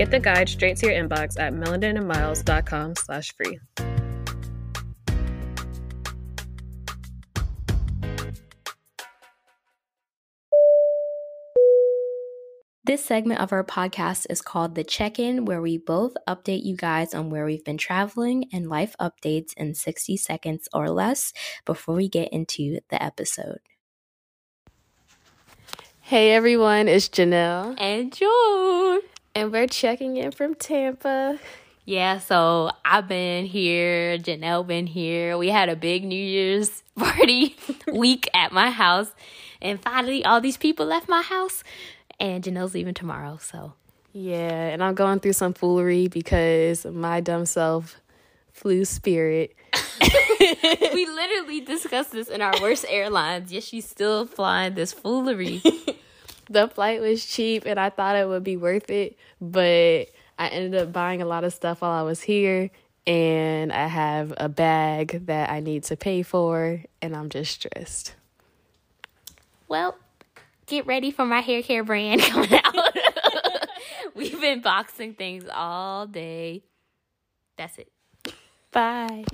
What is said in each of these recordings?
Get the guide straight to your inbox at melaninandmiles.com slash free. This segment of our podcast is called The Check In, where we both update you guys on where we've been traveling and life updates in 60 seconds or less before we get into the episode. Hey everyone, it's Janelle. And Joi. And we're checking in from Tampa. Yeah, so I've been here, Janelle been here. We had a big New Year's party week at my house. And finally all these people left my house and Janelle's leaving tomorrow. So yeah, and I'm going through some foolery because my dumb self flew Spirit. we literally discussed this in our worst airlines. Yet she's still flying this foolery. the flight was cheap, and I thought it would be worth it, but I ended up buying a lot of stuff while I was here. And I have a bag that I need to pay for, and I'm just stressed. Well, get ready for my hair care brand coming out. We've been boxing things all day. That's it. Bye.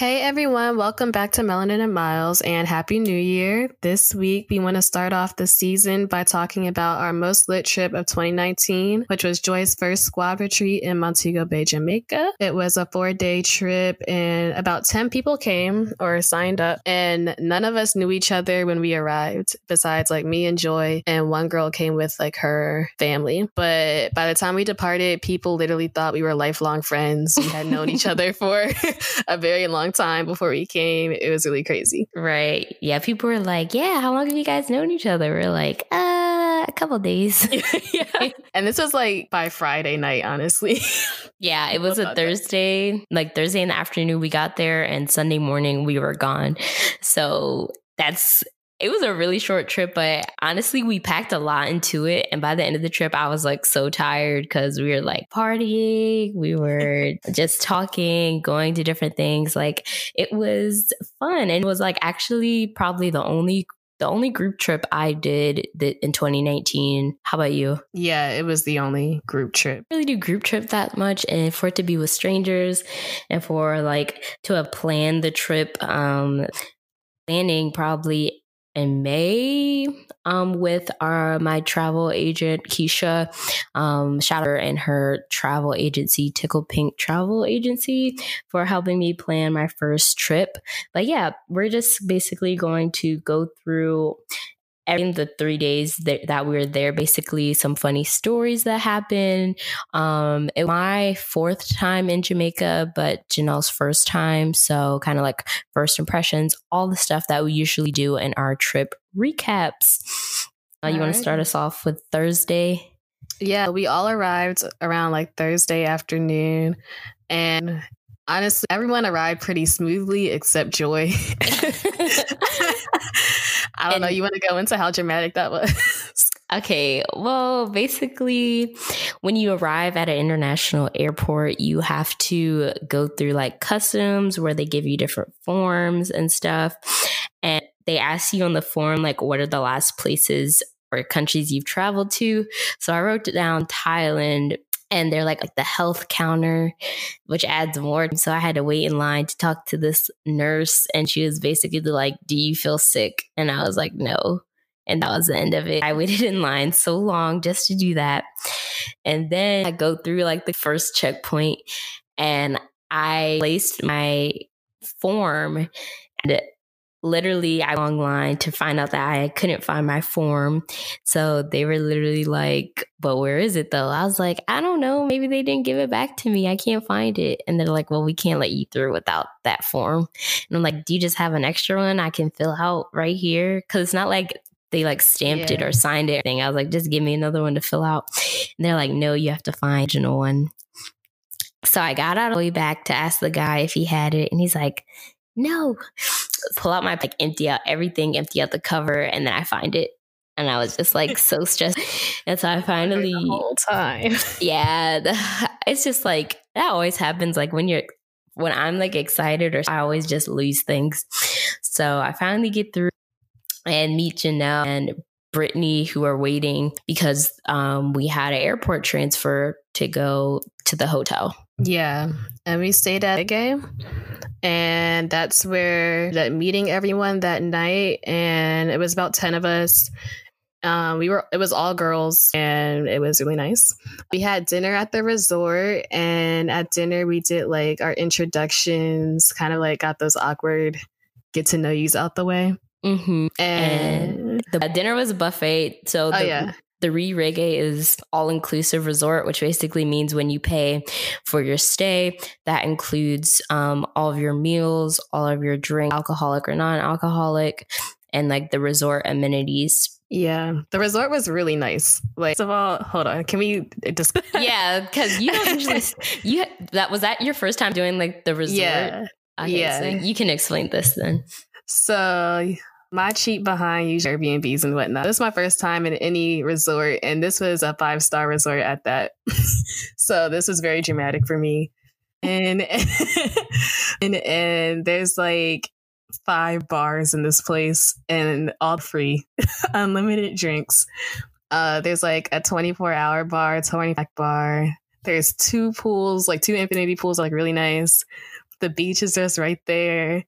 Hey everyone, welcome back to Melanin and Miles and Happy New Year. This week we want to start off the season by talking about our most lit trip of 2019, which was Joi's first squad retreat in Montego Bay, Jamaica. It was a four day trip and about 10 people came or signed up and none of us knew each other when we arrived besides like me and Joi and one girl came with like her family. But by the time we departed, people literally thought we were lifelong friends. We had known each other for a very long long time before we came. It was really crazy. Right. Yeah. People were like, yeah, how long have you guys known each other? We're like, uh, a couple days. yeah. And this was like by Friday night, honestly. Yeah, it was a Thursday, that. like Thursday in the afternoon we got there and Sunday morning we were gone. So that's it was a really short trip, but honestly, we packed a lot into it. And by the end of the trip, I was like so tired because we were like partying, we were just talking, going to different things. Like it was fun and it was like actually probably the only the only group trip I did that in 2019. How about you? Yeah, it was the only group trip. I really do group trip that much and for it to be with strangers and for like to have planned the trip um planning probably in May um, with our my travel agent Keisha, um, shout out and her travel agency Tickle Pink Travel Agency for helping me plan my first trip. But yeah, we're just basically going to go through in the three days that, that we were there, basically some funny stories that happened. Um, it was my fourth time in Jamaica, but Janelle's first time. So kind of like first impressions, all the stuff that we usually do in our trip recaps. Uh, you want to start us off with Thursday? Yeah, we all arrived around like Thursday afternoon. And honestly, everyone arrived pretty smoothly except Joi. I don't and, know. You want to go into how dramatic that was? Okay, well, basically, when you arrive at an international airport, you have to go through like customs where they give you different forms and stuff. And they ask you on the form, like, what are the last places or countries you've traveled to? So I wrote down Thailand, and they're like the health counter which adds more. So i had to wait in line to talk to this nurse and she was basically like do you feel sick? And i was like no. And that was the end of it. I waited in line so long just to do that. And then i go through like the first checkpoint and i placed my form and literally I long line to find out that I couldn't find my form. So they were literally like, but where is it though? I was like, I don't know. Maybe they didn't give it back to me. I can't find it. And they're like, well, we can't let you through without that form. And I'm like, do you just have an extra one I can fill out right here? Cause it's not like they like stamped yeah. it or signed it. Thing I was like, just give me another one to fill out. And they're like, no, you have to find original one. So I got out of the way back to ask the guy if he had it. And he's like, no, pull out my like empty out everything, empty out the cover, and then I find it. And I was just like so stressed. And so I finally the whole time. Yeah. The, it's just like that always happens like when you're when I'm like excited or I always just lose things. So I finally get through and meet Janelle and Brittany who are waiting because um, we had an airport transfer to go to the hotel. Yeah. And we stayed at a game. And that's where that meeting everyone that night. And it was about 10 of us. Um, we were it was all girls and it was really nice. We had dinner at the resort and at dinner we did like our introductions, kind of like got those awkward get to know yous out the way. Mm-hmm. And, and the dinner was a buffet. So oh, yeah the RIU Reggae is all inclusive resort, which basically means when you pay for your stay, that includes um, all of your meals, all of your drink, alcoholic or non alcoholic, and like the resort amenities. Yeah, the resort was really nice. Like, first of all, hold on, can we just? yeah, because you don't usually you that was that your first time doing like the resort. Yeah, okay, yeah. So you can explain this then. So my cheat behind use Airbnbs and whatnot. This is my first time in any resort, and this was a five star resort at that. so this was very dramatic for me. And and and there's like five bars in this place, and all free, unlimited drinks. Uh, there's like a 24 hour bar, 20 bar. There's two pools, like two infinity pools, like really nice. The beach is just right there.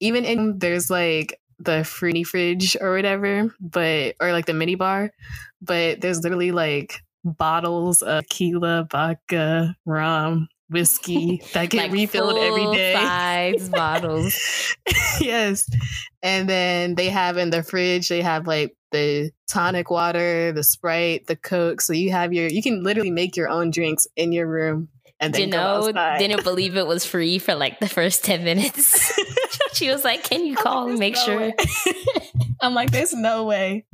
Even in there's like the fruity fridge or whatever, but or like the mini bar, but there's literally like bottles of tequila, vodka, rum, whiskey that get like refilled every day. Size bottles. yes. And then they have in the fridge, they have like the tonic water, the Sprite, the Coke. So you have your, you can literally make your own drinks in your room. And then you know, didn't believe it was free for like the first 10 minutes. she was like, Can you call and make no sure? I'm like, There's no way.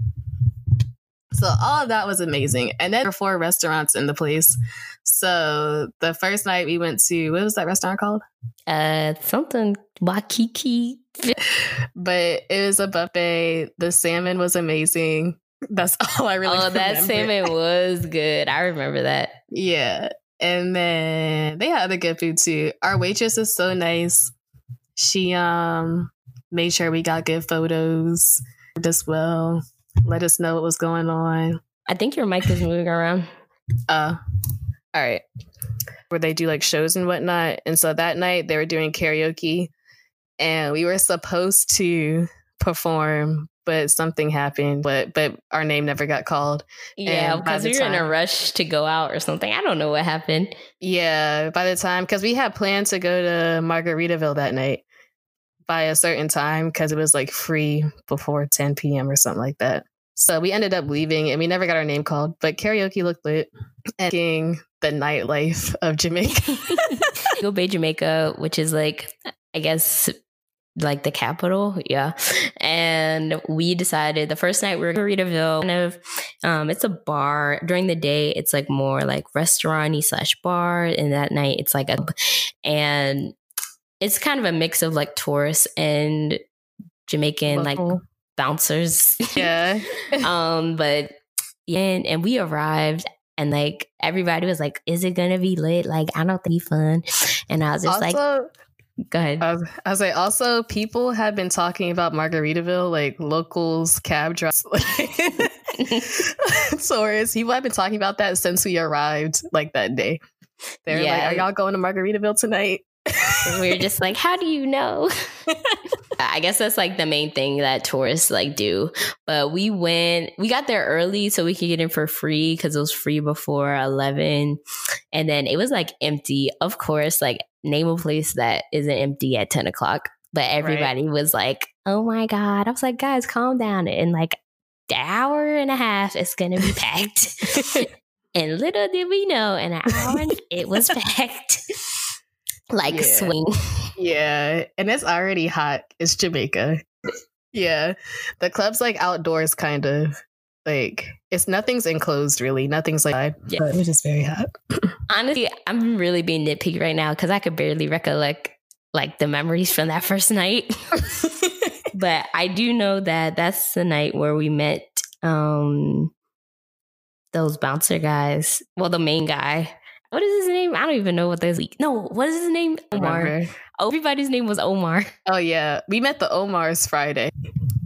So all of that was amazing. And then there were four restaurants in the place. So the first night we went to what was that restaurant called? Uh something Waikiki. but it was a buffet. The salmon was amazing. That's all I really Oh, that salmon was good. I remember that. Yeah. And then they had other good food too. Our waitress is so nice. She um made sure we got good photos as well. Let us know what was going on. I think your mic is moving around. Uh all right. Where they do like shows and whatnot. And so that night they were doing karaoke and we were supposed to perform but something happened. But but our name never got called. Yeah, because we were time, in a rush to go out or something. I don't know what happened. Yeah, by the time because we had planned to go to Margaritaville that night by a certain time because it was like free before 10 p.m. or something like that. So we ended up leaving and we never got our name called, but karaoke looked lit and the nightlife of Jamaica. Mo Bay Jamaica, which is like I guess like the capital. Yeah. And we decided the first night we were going to Margaritaville, kind of, um, it's a bar. During the day, it's like more like restauranty slash bar. And that night, it's like a, and it's kind of a mix of like tourists and Jamaican Local. like bouncers. Yeah. um, but yeah, and, and we arrived and like everybody was like, "Is it gonna be lit?" Like, I don't think be fun. And I was just also, like, Go ahead. I was, I was like, also, people have been talking about Margaritaville, like locals, cab drivers. Taurus. People have been talking about that since we arrived, like that day. They're yeah. like, "Are y'all going to Margaritaville tonight?" we are just like, "How do you know?" I guess that's like the main thing that tourists like do. But we went, we got there early so we could get in for free because it was free before eleven, and then it was like empty. Of course, like name a place that isn't empty at ten o'clock. But everybody right. was like, "Oh my god!" I was like, "Guys, calm down!" And like hour and a half it's going to be packed. and little did we know, in an hour it was packed like yeah. swing. Yeah, and it's already hot. It's Jamaica. yeah, the club's like outdoors, kind of. Like it's nothing's enclosed really. Nothing's like yeah. but just very hot. Honestly, I'm really being nitpicky right now because I could barely recollect like the memories from that first night. but I do know that that's the night where we met um those bouncer guys. Well, the main guy. What is his name? I don't even know what this. No, what is his name? Omar. Oh, everybody's name was Omar. Oh yeah, we met the Omars Friday.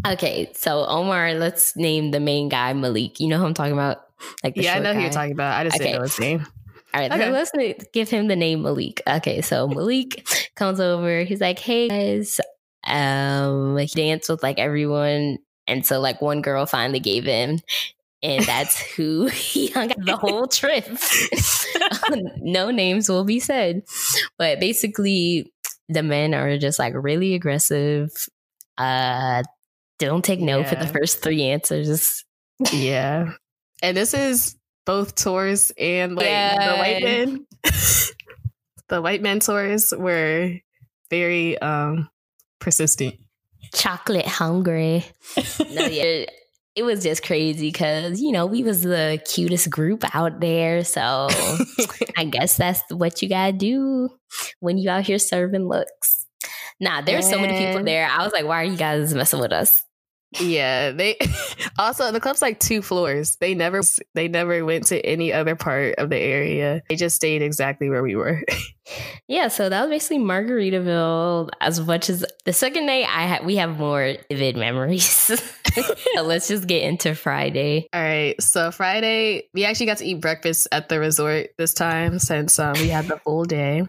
Okay, so Omar, let's name the main guy Malik. You know who I'm talking about? Like yeah, I know guy. who you're talking about. I just okay. didn't know his name. All right, okay. let's give him the name Malik. Okay, so Malik comes over. He's like, "Hey guys, um, he danced with like everyone, and so like one girl finally gave in, and that's who he hung out the whole trip. no names will be said, but basically, the men are just like really aggressive. Uh, don't take no yeah. for the first three answers. yeah, and this is both tours and like yeah. the white men. the white mentors were very um persistent. Chocolate hungry. no, yeah it was just crazy because you know we was the cutest group out there so i guess that's what you gotta do when you out here serving looks nah there's so many people there i was like why are you guys messing with us yeah, they also the club's like two floors. They never they never went to any other part of the area. They just stayed exactly where we were. yeah, so that was basically Margaritaville. As much as the second night, I had we have more vivid memories. so let's just get into Friday. All right, so Friday we actually got to eat breakfast at the resort this time since um, we had the full day.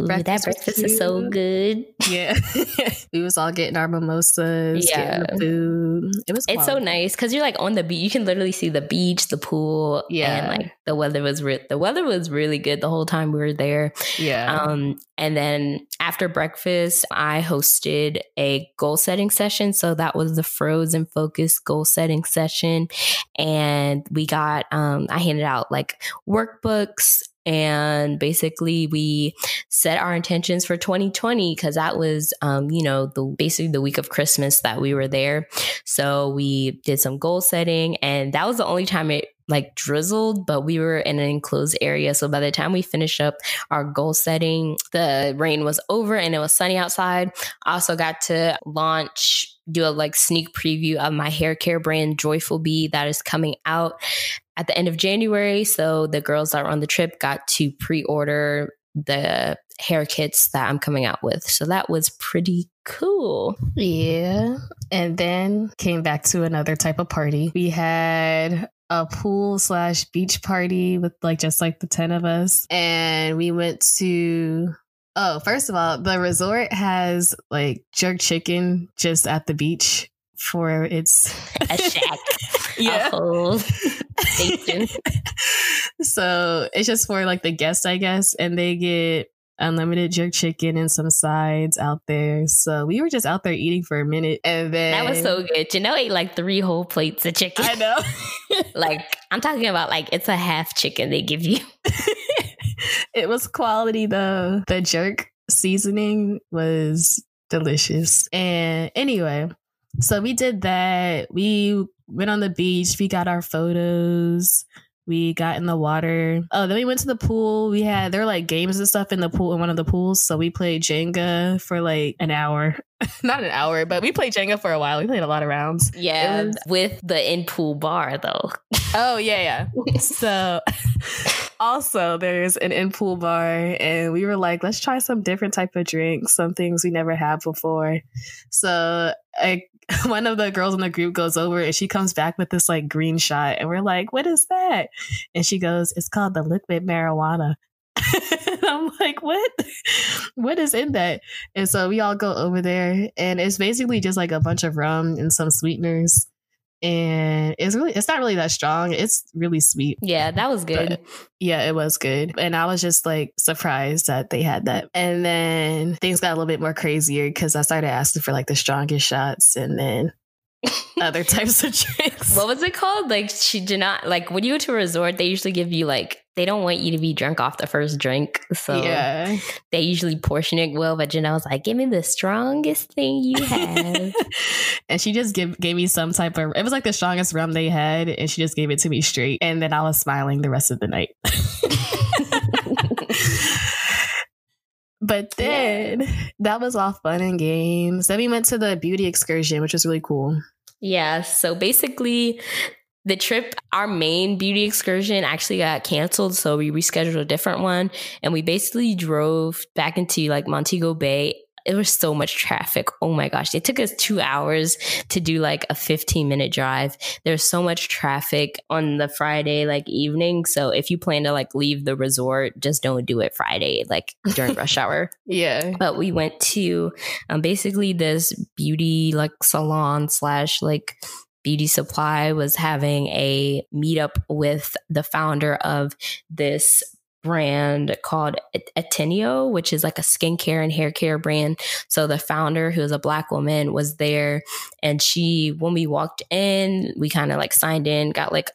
Ooh, breakfast that breakfast is so good. Yeah. we was all getting our mimosas, yeah. food. It was It's so nice because you're like on the beach. You can literally see the beach, the pool, yeah. and like the weather was re- the weather was really good the whole time we were there. Yeah. Um, and then after breakfast, I hosted a goal setting session. So that was the Fros in Focus goal setting session. And we got um I handed out like workbooks and basically we set our intentions for 2020 because that was um, you know the basically the week of christmas that we were there so we did some goal setting and that was the only time it like drizzled, but we were in an enclosed area. So by the time we finished up our goal setting, the rain was over and it was sunny outside. I also got to launch do a like sneak preview of my hair care brand Joyful Bee that is coming out at the end of January. So the girls that were on the trip got to pre order the hair kits that I'm coming out with. So that was pretty cool. Yeah. And then came back to another type of party. We had a pool slash beach party with like just like the 10 of us. And we went to Oh, first of all, the resort has like jerk chicken just at the beach for its a shack. yeah. A whole station. so it's just for like the guests, I guess, and they get unlimited jerk chicken and some sides out there. So we were just out there eating for a minute and then That was so good. Janelle ate like three whole plates of chicken. I know. like I'm talking about like it's a half chicken they give you. it was quality though. The jerk seasoning was delicious. And anyway, so we did that. We went on the beach. We got our photos. We got in the water. Oh, then we went to the pool. We had there were like games and stuff in the pool in one of the pools. So we played Jenga for like an hour. Not an hour, but we played Jenga for a while. We played a lot of rounds. Yeah, was, with the in pool bar though. oh yeah, yeah. so also there's an in pool bar, and we were like, let's try some different type of drinks, some things we never had before. So I one of the girls in the group goes over and she comes back with this like green shot and we're like, what is that? And she goes, it's called the liquid marijuana. and I'm like, what? What is in that? And so we all go over there, and it's basically just like a bunch of rum and some sweeteners. And it's really, it's not really that strong. It's really sweet. Yeah, that was good. But yeah, it was good. And I was just like surprised that they had that. And then things got a little bit more crazier because I started asking for like the strongest shots. And then other types of drinks. What was it called? Like she did not like when you go to a resort, they usually give you like they don't want you to be drunk off the first drink. So yeah. they usually portion it well, but Janelle's like, give me the strongest thing you have. and she just give, gave me some type of it was like the strongest rum they had, and she just gave it to me straight. And then I was smiling the rest of the night. But then yeah. that was all fun and games. Then we went to the beauty excursion, which was really cool. Yeah. So basically, the trip, our main beauty excursion actually got canceled. So we rescheduled a different one. And we basically drove back into like Montego Bay it was so much traffic. Oh my gosh. It took us two hours to do like a 15 minute drive. There's so much traffic on the Friday like evening. So if you plan to like leave the resort, just don't do it Friday, like during rush hour. Yeah. But we went to um, basically this beauty like salon slash like Beauty Supply was having a meetup with the founder of this brand called Ateneo, which is like a skincare and hair care brand. So the founder, who is a black woman, was there. And she, when we walked in, we kind of like signed in, got like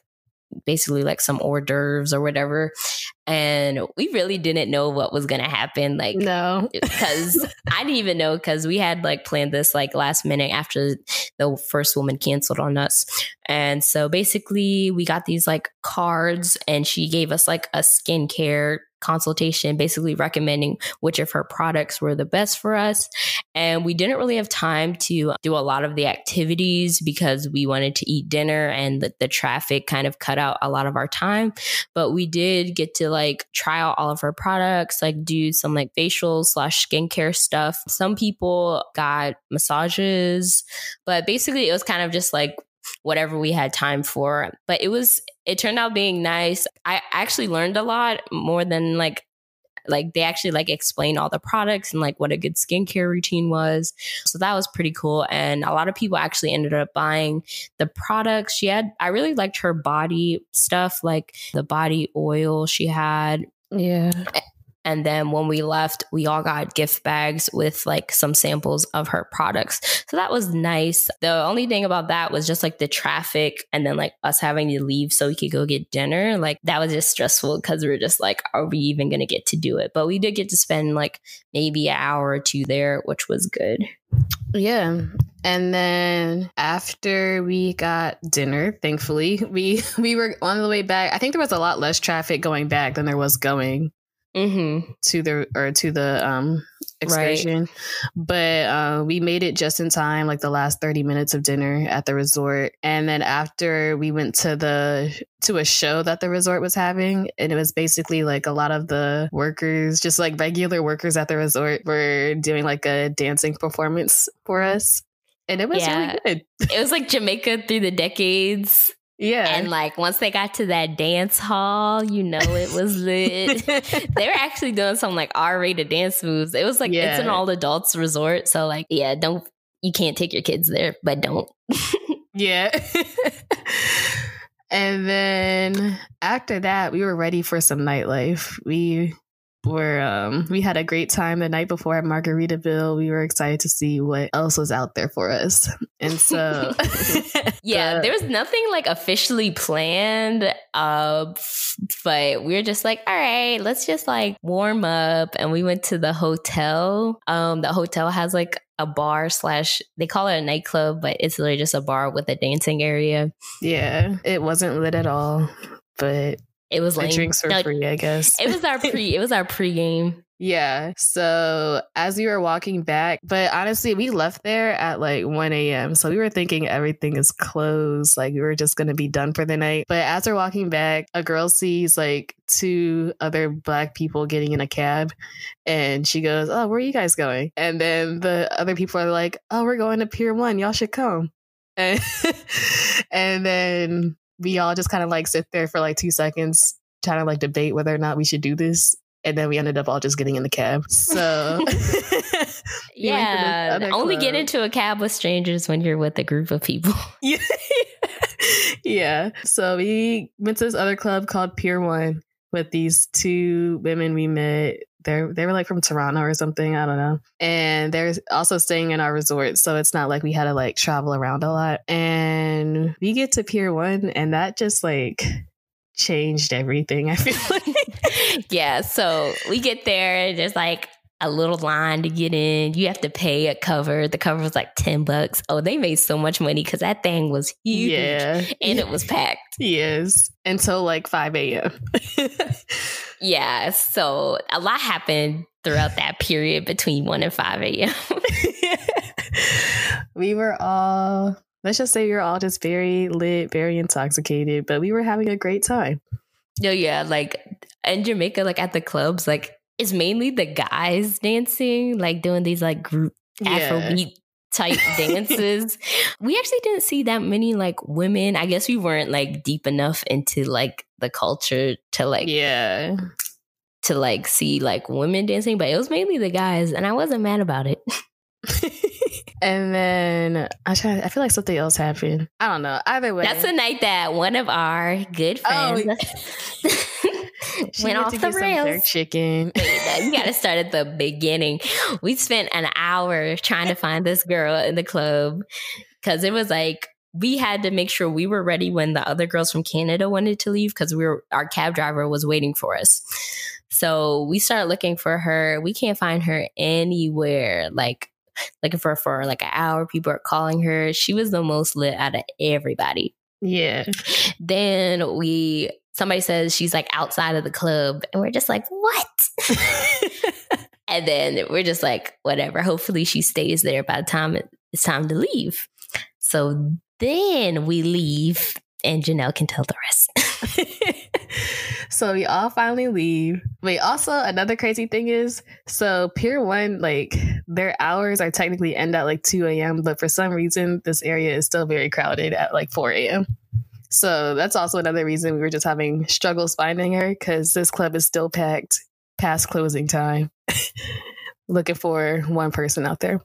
basically like some hors d'oeuvres or whatever. And we really didn't know what was going to happen. Like, no, because I didn't even know because we had like planned this like last minute after the first woman canceled on us. And so basically, we got these like cards and she gave us like a skincare consultation, basically recommending which of her products were the best for us. And we didn't really have time to do a lot of the activities because we wanted to eat dinner and the, the traffic kind of cut out a lot of our time. But we did get to like try out all of her products, like do some like facial slash skincare stuff. Some people got massages, but basically it was kind of just like whatever we had time for. But it was, it turned out being nice. I actually learned a lot more than like, like they actually like explained all the products and like what a good skincare routine was. So that was pretty cool. And a lot of people actually ended up buying the products she had. I really liked her body stuff, like the body oil she had. Yeah. And then when we left, we all got gift bags with like some samples of her products. So that was nice. The only thing about that was just like the traffic and then like us having to leave so we could go get dinner. Like that was just stressful because we were just like, are we even going to get to do it? But we did get to spend like maybe an hour or two there, which was good. Yeah. And then after we got dinner, thankfully, we we were on the way back. I think there was a lot less traffic going back than there was going mm-hmm. to the or to the um excursion. Right. But uh, we made it just in time, like the last 30 minutes of dinner at the resort. And then after we went to the to a show that the resort was having, and it was basically like a lot of the workers, just like regular workers at the resort, were doing like a dancing performance for us. And it was yeah. really good. it was like Jamaica through the decades. Yeah. And like once they got to that dance hall, you know it was lit. they were actually doing some like R-rated dance moves. It was like yeah. it's an all adults resort. So like, yeah, don't you can't take your kids there, but don't. yeah. and then after that, we were ready for some nightlife. We were um we had a great time the night before at Margaritaville. We were excited to see what else was out there for us. And so Yeah, there was nothing like officially planned. Uh but we were just like, all right, let's just like warm up. And we went to the hotel. Um the hotel has like a bar slash they call it a nightclub, but it's literally just a bar with a dancing area. Yeah. It wasn't lit at all. But it was like drinks were free, I guess. It was our pre. it was our pre-game. Yeah. So as we were walking back, but honestly, we left there at like 1 a.m. So we were thinking everything is closed. Like we were just going to be done for the night. But as we're walking back, a girl sees like two other black people getting in a cab and she goes, Oh, where are you guys going? And then the other people are like, Oh, we're going to Pier One. Y'all should come. And, and then we all just kind of like sit there for like two seconds, trying to like debate whether or not we should do this and then we ended up all just getting in the cab. So yeah, only get into a cab with strangers when you're with a group of people. yeah. yeah. So we went to this other club called Pier One with these two women we met. They they were like from Toronto or something. I don't know. And they're also staying in our resort, so it's not like we had to like travel around a lot. And we get to Pier One, and that just like changed everything. I feel like. yeah. So we get there and there's like a little line to get in. You have to pay a cover. The cover was like 10 bucks. Oh, they made so much money because that thing was huge. Yeah. And it was packed. Yes. Until like 5 a.m. yeah. So a lot happened throughout that period between 1 and 5 a.m. we were all let's just say we were all just very lit, very intoxicated, but we were having a great time. No, yeah, like in Jamaica, like at the clubs, like it's mainly the guys dancing, like doing these like group yeah. Afrobeat type dances. we actually didn't see that many like women. I guess we weren't like deep enough into like the culture to like yeah to like see like women dancing, but it was mainly the guys, and I wasn't mad about it. and then I try. I feel like something else happened. I don't know. Either way, that's the night that one of our good oh, friends. Oh, went off the rails. chicken. you got to start at the beginning. We spent an hour trying to find this girl in the club because it was like we had to make sure we were ready when the other girls from Canada wanted to leave because we were our cab driver was waiting for us. So we started looking for her. We can't find her anywhere. Like looking for her for like an hour. People are calling her. She was the most lit out of everybody. Yeah. Then we somebody says she's like outside of the club and we're just like, "What?" and then we're just like, "Whatever. Hopefully she stays there by the time it's time to leave." So then we leave and Janelle can tell the rest. so we all finally leave. Wait, also another crazy thing is so Pier One, like their hours are technically end at like 2 a.m., but for some reason this area is still very crowded at like 4 a.m. So that's also another reason we were just having struggles finding her because this club is still packed past closing time. Looking for one person out there.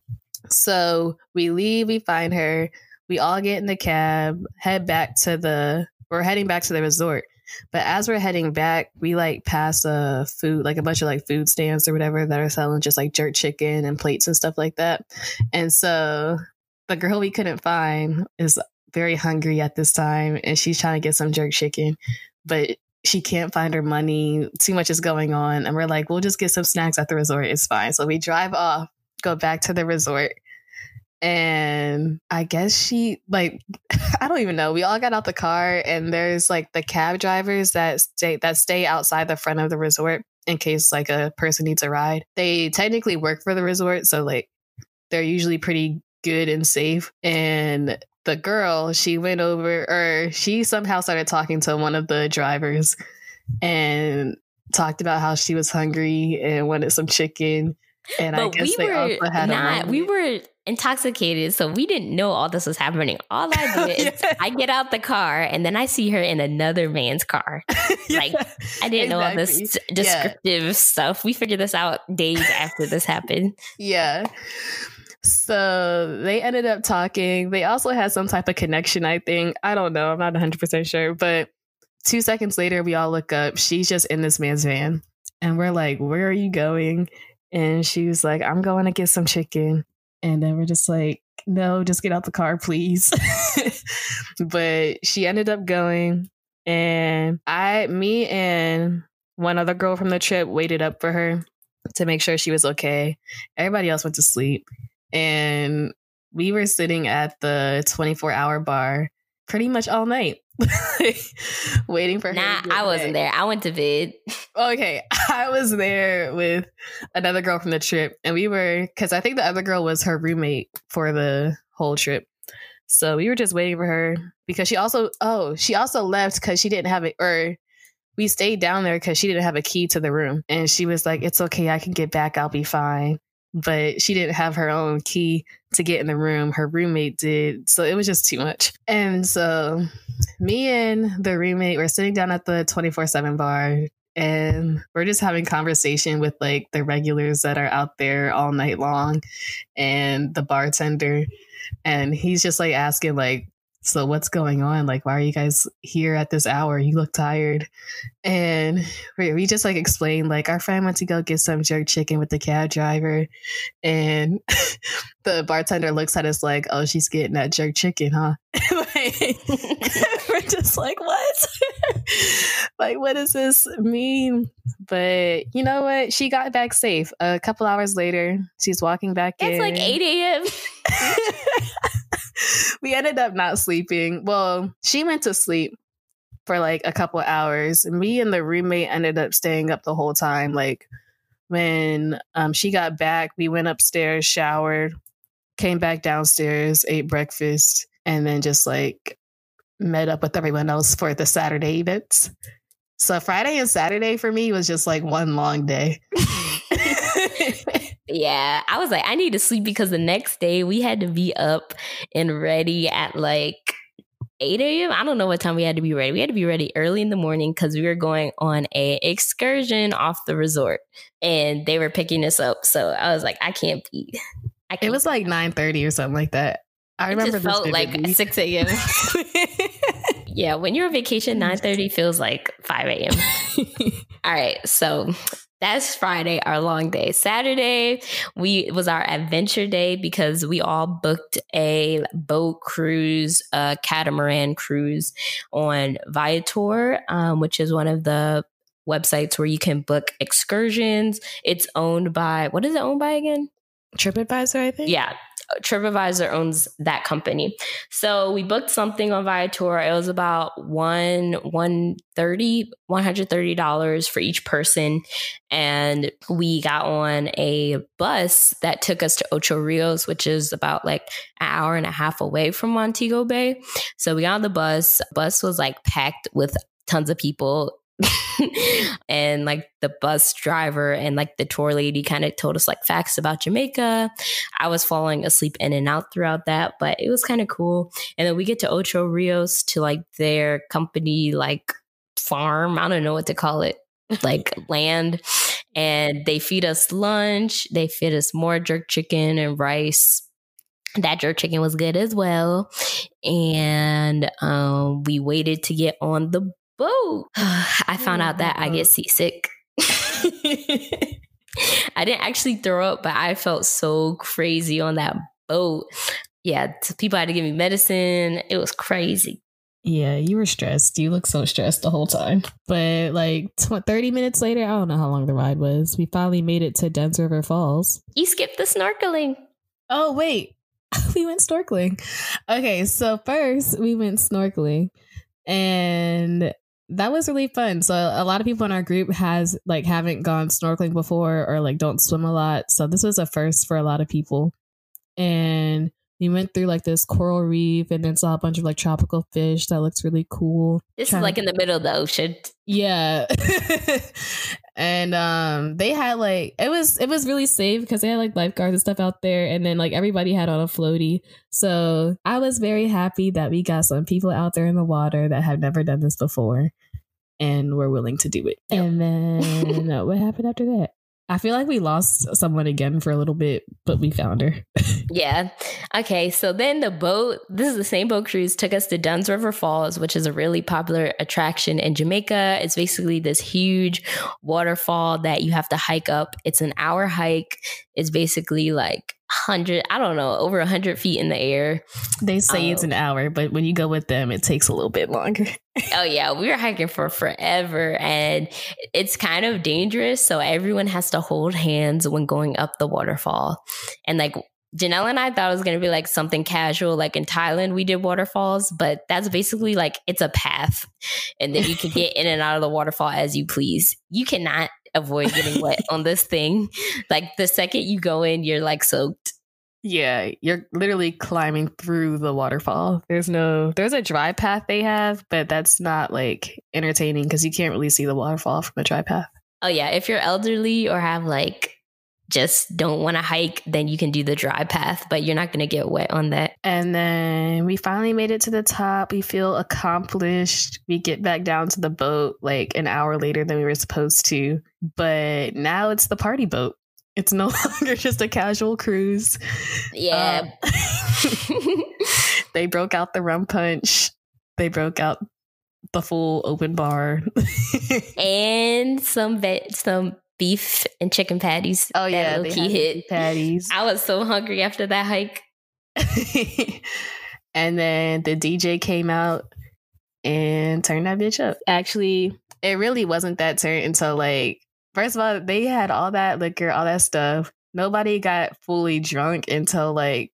So we leave, we find her, we all get in the cab, head back to the we're heading back to the resort. But as we're heading back, we like pass a food, like a bunch of like food stands or whatever that are selling just like jerk chicken and plates and stuff like that. And so the girl we couldn't find is very hungry at this time and she's trying to get some jerk chicken, but she can't find her money. Too much is going on. And we're like, we'll just get some snacks at the resort. It's fine. So we drive off, go back to the resort and I guess she like I don't even know. We all got out the car and there's like the cab drivers that stay that stay outside the front of the resort in case like a person needs a ride. They technically work for the resort, so like they're usually pretty good and safe. And the girl, she went over or she somehow started talking to one of the drivers and talked about how she was hungry and wanted some chicken. And but I guess we they also had not, we were intoxicated, so we didn't know all this was happening. All I did is I get out the car and then I see her in another man's car. yeah, like I didn't exactly. know all this descriptive yeah. stuff. We figured this out days after this happened. Yeah. So they ended up talking. They also had some type of connection, I think. I don't know. I'm not 100% sure. But two seconds later, we all look up. She's just in this man's van. And we're like, Where are you going? And she was like, I'm going to get some chicken. And then we're just like, no, just get out the car, please. but she ended up going. And I, me and one other girl from the trip waited up for her to make sure she was okay. Everybody else went to sleep. And we were sitting at the 24 hour bar pretty much all night waiting for her. Nah, I wasn't there. I went to bed. Okay, I was there with another girl from the trip, and we were because I think the other girl was her roommate for the whole trip. So we were just waiting for her because she also oh she also left because she didn't have it or we stayed down there because she didn't have a key to the room and she was like it's okay I can get back I'll be fine but she didn't have her own key to get in the room. Her roommate did. So it was just too much. And so me and the roommate were sitting down at the 24 7 bar and we're just having conversation with like the regulars that are out there all night long and the bartender and he's just like asking like so what's going on? Like why are you guys here at this hour? You look tired. And we, we just like explained like our friend went to go get some jerk chicken with the cab driver and the bartender looks at us like oh she's getting that jerk chicken huh like, we're just like what like what does this mean but you know what she got back safe a couple hours later she's walking back it's in. It's like 8 a.m we ended up not sleeping. Well, she went to sleep for like a couple hours. Me and the roommate ended up staying up the whole time. Like when um, she got back, we went upstairs, showered, came back downstairs, ate breakfast, and then just like met up with everyone else for the Saturday events. So Friday and Saturday for me was just like one long day. Yeah, I was like, I need to sleep because the next day we had to be up and ready at like 8 a.m. I don't know what time we had to be ready. We had to be ready early in the morning because we were going on a excursion off the resort and they were picking us up. So I was like, I can't be. I it was like nine thirty or something like that. I it remember just felt like 6 a.m. yeah, when you're on vacation, nine thirty feels like 5 a.m. All right. So that's Friday, our long day. Saturday, we was our adventure day because we all booked a boat cruise, a catamaran cruise on Viator, um, which is one of the websites where you can book excursions. It's owned by what is it owned by again? TripAdvisor, I think. Yeah, TripAdvisor owns that company. So we booked something on Viator. It was about one one thirty, one hundred thirty dollars for each person, and we got on a bus that took us to Ocho Rios, which is about like an hour and a half away from Montego Bay. So we got on the bus. Bus was like packed with tons of people and like the bus driver and like the tour lady kind of told us like facts about Jamaica. I was falling asleep in and out throughout that, but it was kind of cool. And then we get to Ocho Rios to like their company like farm. I don't know what to call it. Like land. And they feed us lunch. They feed us more jerk chicken and rice that jerk chicken was good as well and um, we waited to get on the boat. I found out that I get mm-hmm. seasick. I didn't actually throw up, but I felt so crazy on that boat. Yeah, people had to give me medicine. It was crazy. Yeah, you were stressed. You look so stressed the whole time. But like tw- 30 minutes later, I don't know how long the ride was. We finally made it to Dunn's River Falls. You skipped the snorkeling. Oh, wait. we went snorkeling. Okay, so first we went snorkeling and that was really fun. So a lot of people in our group has like haven't gone snorkeling before or like don't swim a lot. So this was a first for a lot of people. And we went through like this coral reef and then saw a bunch of like tropical fish that looks really cool. This Trying is like to- in the middle of the ocean. Yeah. and um they had like it was it was really safe because they had like lifeguards and stuff out there and then like everybody had on a floaty. So I was very happy that we got some people out there in the water that have never done this before and were willing to do it. Yep. And then what happened after that? I feel like we lost someone again for a little bit, but we found her. yeah. Okay. So then the boat, this is the same boat cruise, took us to Dunn's River Falls, which is a really popular attraction in Jamaica. It's basically this huge waterfall that you have to hike up. It's an hour hike. It's basically like hundred, I don't know, over a hundred feet in the air. They say um, it's an um, hour, but when you go with them, it takes a little bit longer. oh yeah, we were hiking for forever, and it's kind of dangerous. So everyone has to hold hands when going up the waterfall, and like Janelle and I thought it was going to be like something casual, like in Thailand, we did waterfalls, but that's basically like it's a path. And then you can get in and out of the waterfall as you please. You cannot avoid getting wet on this thing. Like the second you go in, you're like soaked. Yeah, you're literally climbing through the waterfall. There's no, there's a dry path they have, but that's not like entertaining because you can't really see the waterfall from a dry path. Oh, yeah. If you're elderly or have like just don't want to hike, then you can do the dry path, but you're not going to get wet on that. And then we finally made it to the top. We feel accomplished. We get back down to the boat like an hour later than we were supposed to. But now it's the party boat. It's no longer just a casual cruise. Yeah. Um, they broke out the rum punch. They broke out the full open bar. and some vet, some beef and chicken patties. Oh yeah, they key hit patties. I was so hungry after that hike. and then the DJ came out and turned that bitch up. Actually, it really wasn't that turn until like First of all, they had all that liquor, all that stuff. Nobody got fully drunk until like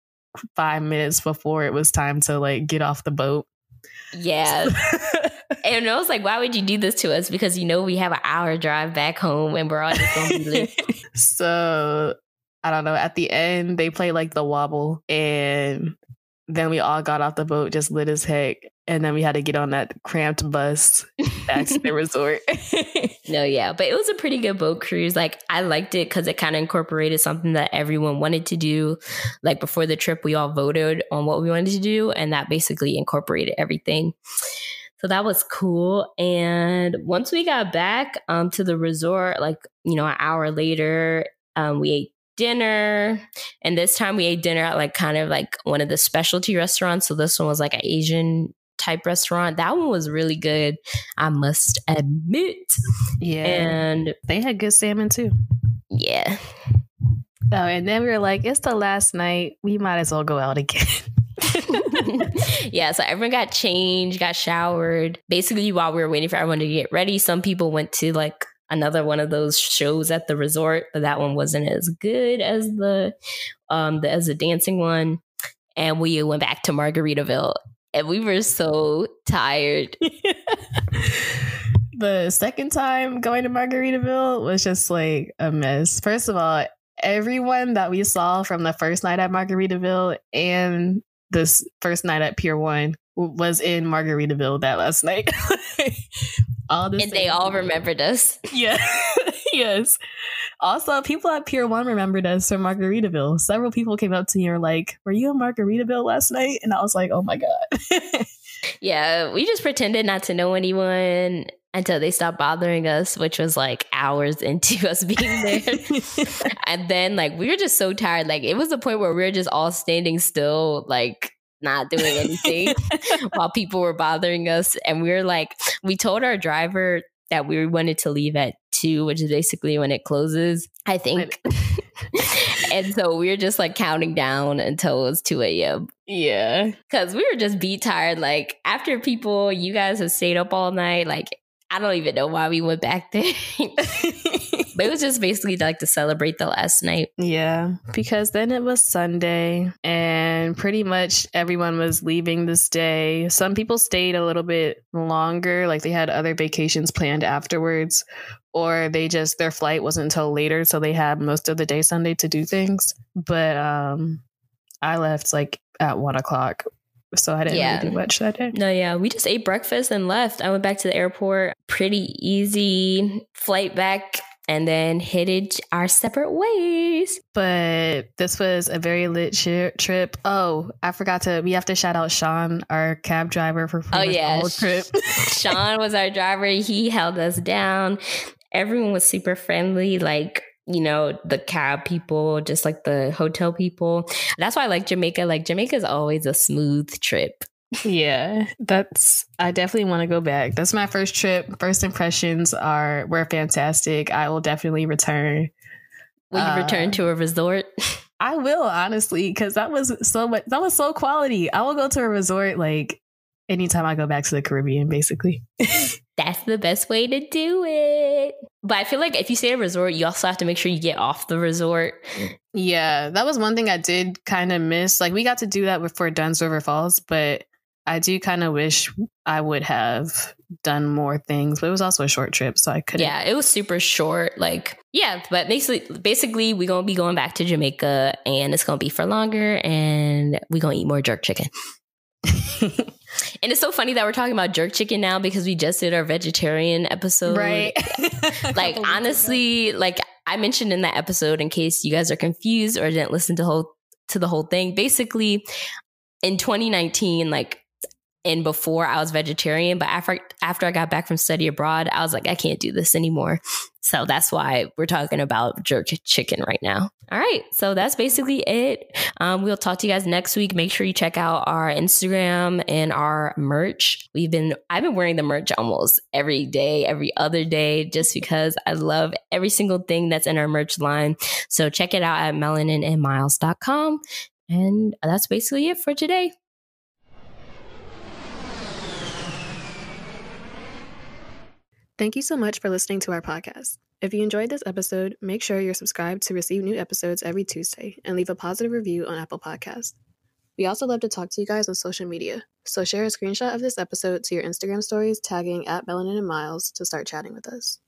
five minutes before it was time to like get off the boat. Yeah. and I was like, why would you do this to us? Because you know we have an hour drive back home and we're all just gonna be late. so I don't know. At the end, they played like the wobble, and then we all got off the boat just lit as heck and then we had to get on that cramped bus back to the resort no yeah but it was a pretty good boat cruise like i liked it because it kind of incorporated something that everyone wanted to do like before the trip we all voted on what we wanted to do and that basically incorporated everything so that was cool and once we got back um, to the resort like you know an hour later um, we ate dinner. And this time we ate dinner at like kind of like one of the specialty restaurants. So this one was like an Asian type restaurant. That one was really good, I must admit. Yeah. And they had good salmon too. Yeah. Oh, and then we were like, it's the last night. We might as well go out again. yeah, so everyone got changed, got showered. Basically, while we were waiting for everyone to get ready, some people went to like another one of those shows at the resort, but that one wasn't as good as the um the as the dancing one. And we went back to Margaritaville and we were so tired. the second time going to Margaritaville was just like a mess. First of all, everyone that we saw from the first night at Margaritaville and this first night at Pier One was in Margaritaville that last night. all the and they all remembered us. Yeah. yes. Also, people at Pier One remembered us from Margaritaville. Several people came up to me and were like, Were you in Margaritaville last night? And I was like, Oh my God. yeah, we just pretended not to know anyone until they stopped bothering us, which was like hours into us being there. and then like we were just so tired. Like it was a point where we were just all standing still, like not doing anything while people were bothering us. And we were like, we told our driver that we wanted to leave at two, which is basically when it closes, I think. and so we were just like counting down until it was 2 a.m. Yeah. Cause we were just beat tired. Like after people, you guys have stayed up all night. Like I don't even know why we went back there. but it was just basically like to celebrate the last night. Yeah, because then it was Sunday and pretty much everyone was leaving this day. Some people stayed a little bit longer, like they had other vacations planned afterwards, or they just their flight wasn't until later, so they had most of the day Sunday to do things. But um I left like at one o'clock so I didn't yeah. really do much that day. No, yeah, we just ate breakfast and left. I went back to the airport. Pretty easy flight back and then headed our separate ways. But this was a very lit sh- trip. Oh, I forgot to. We have to shout out Sean, our cab driver for oh yeah, the trip. Sean was our driver. He held us down. Everyone was super friendly. Like you know, the cab people, just like the hotel people. That's why I like Jamaica. Like Jamaica is always a smooth trip. Yeah, that's I definitely want to go back. That's my first trip. First impressions are were fantastic. I will definitely return. Will you uh, return to a resort? I will honestly, because that was so much. That was so quality. I will go to a resort like anytime I go back to the Caribbean, basically. That's the best way to do it. But I feel like if you stay at a resort, you also have to make sure you get off the resort. Yeah, that was one thing I did kind of miss. Like we got to do that before Dunn's River Falls, but I do kind of wish I would have done more things. But it was also a short trip, so I couldn't. Yeah, it was super short. Like yeah, but basically, basically we're gonna be going back to Jamaica, and it's gonna be for longer, and we're gonna eat more jerk chicken. and it's so funny that we're talking about jerk chicken now because we just did our vegetarian episode. Right. like honestly, like I mentioned in that episode in case you guys are confused or didn't listen to whole to the whole thing. Basically, in 2019, like and before I was vegetarian, but after after I got back from study abroad, I was like, I can't do this anymore. So that's why we're talking about jerk chicken right now. All right, so that's basically it. Um, we'll talk to you guys next week. Make sure you check out our Instagram and our merch. We've been I've been wearing the merch almost every day, every other day, just because I love every single thing that's in our merch line. So check it out at melaninandmiles.com. And that's basically it for today. Thank you so much for listening to our podcast. If you enjoyed this episode, make sure you're subscribed to receive new episodes every Tuesday and leave a positive review on Apple Podcasts. We also love to talk to you guys on social media, so share a screenshot of this episode to your Instagram stories tagging at Melanin and Miles to start chatting with us.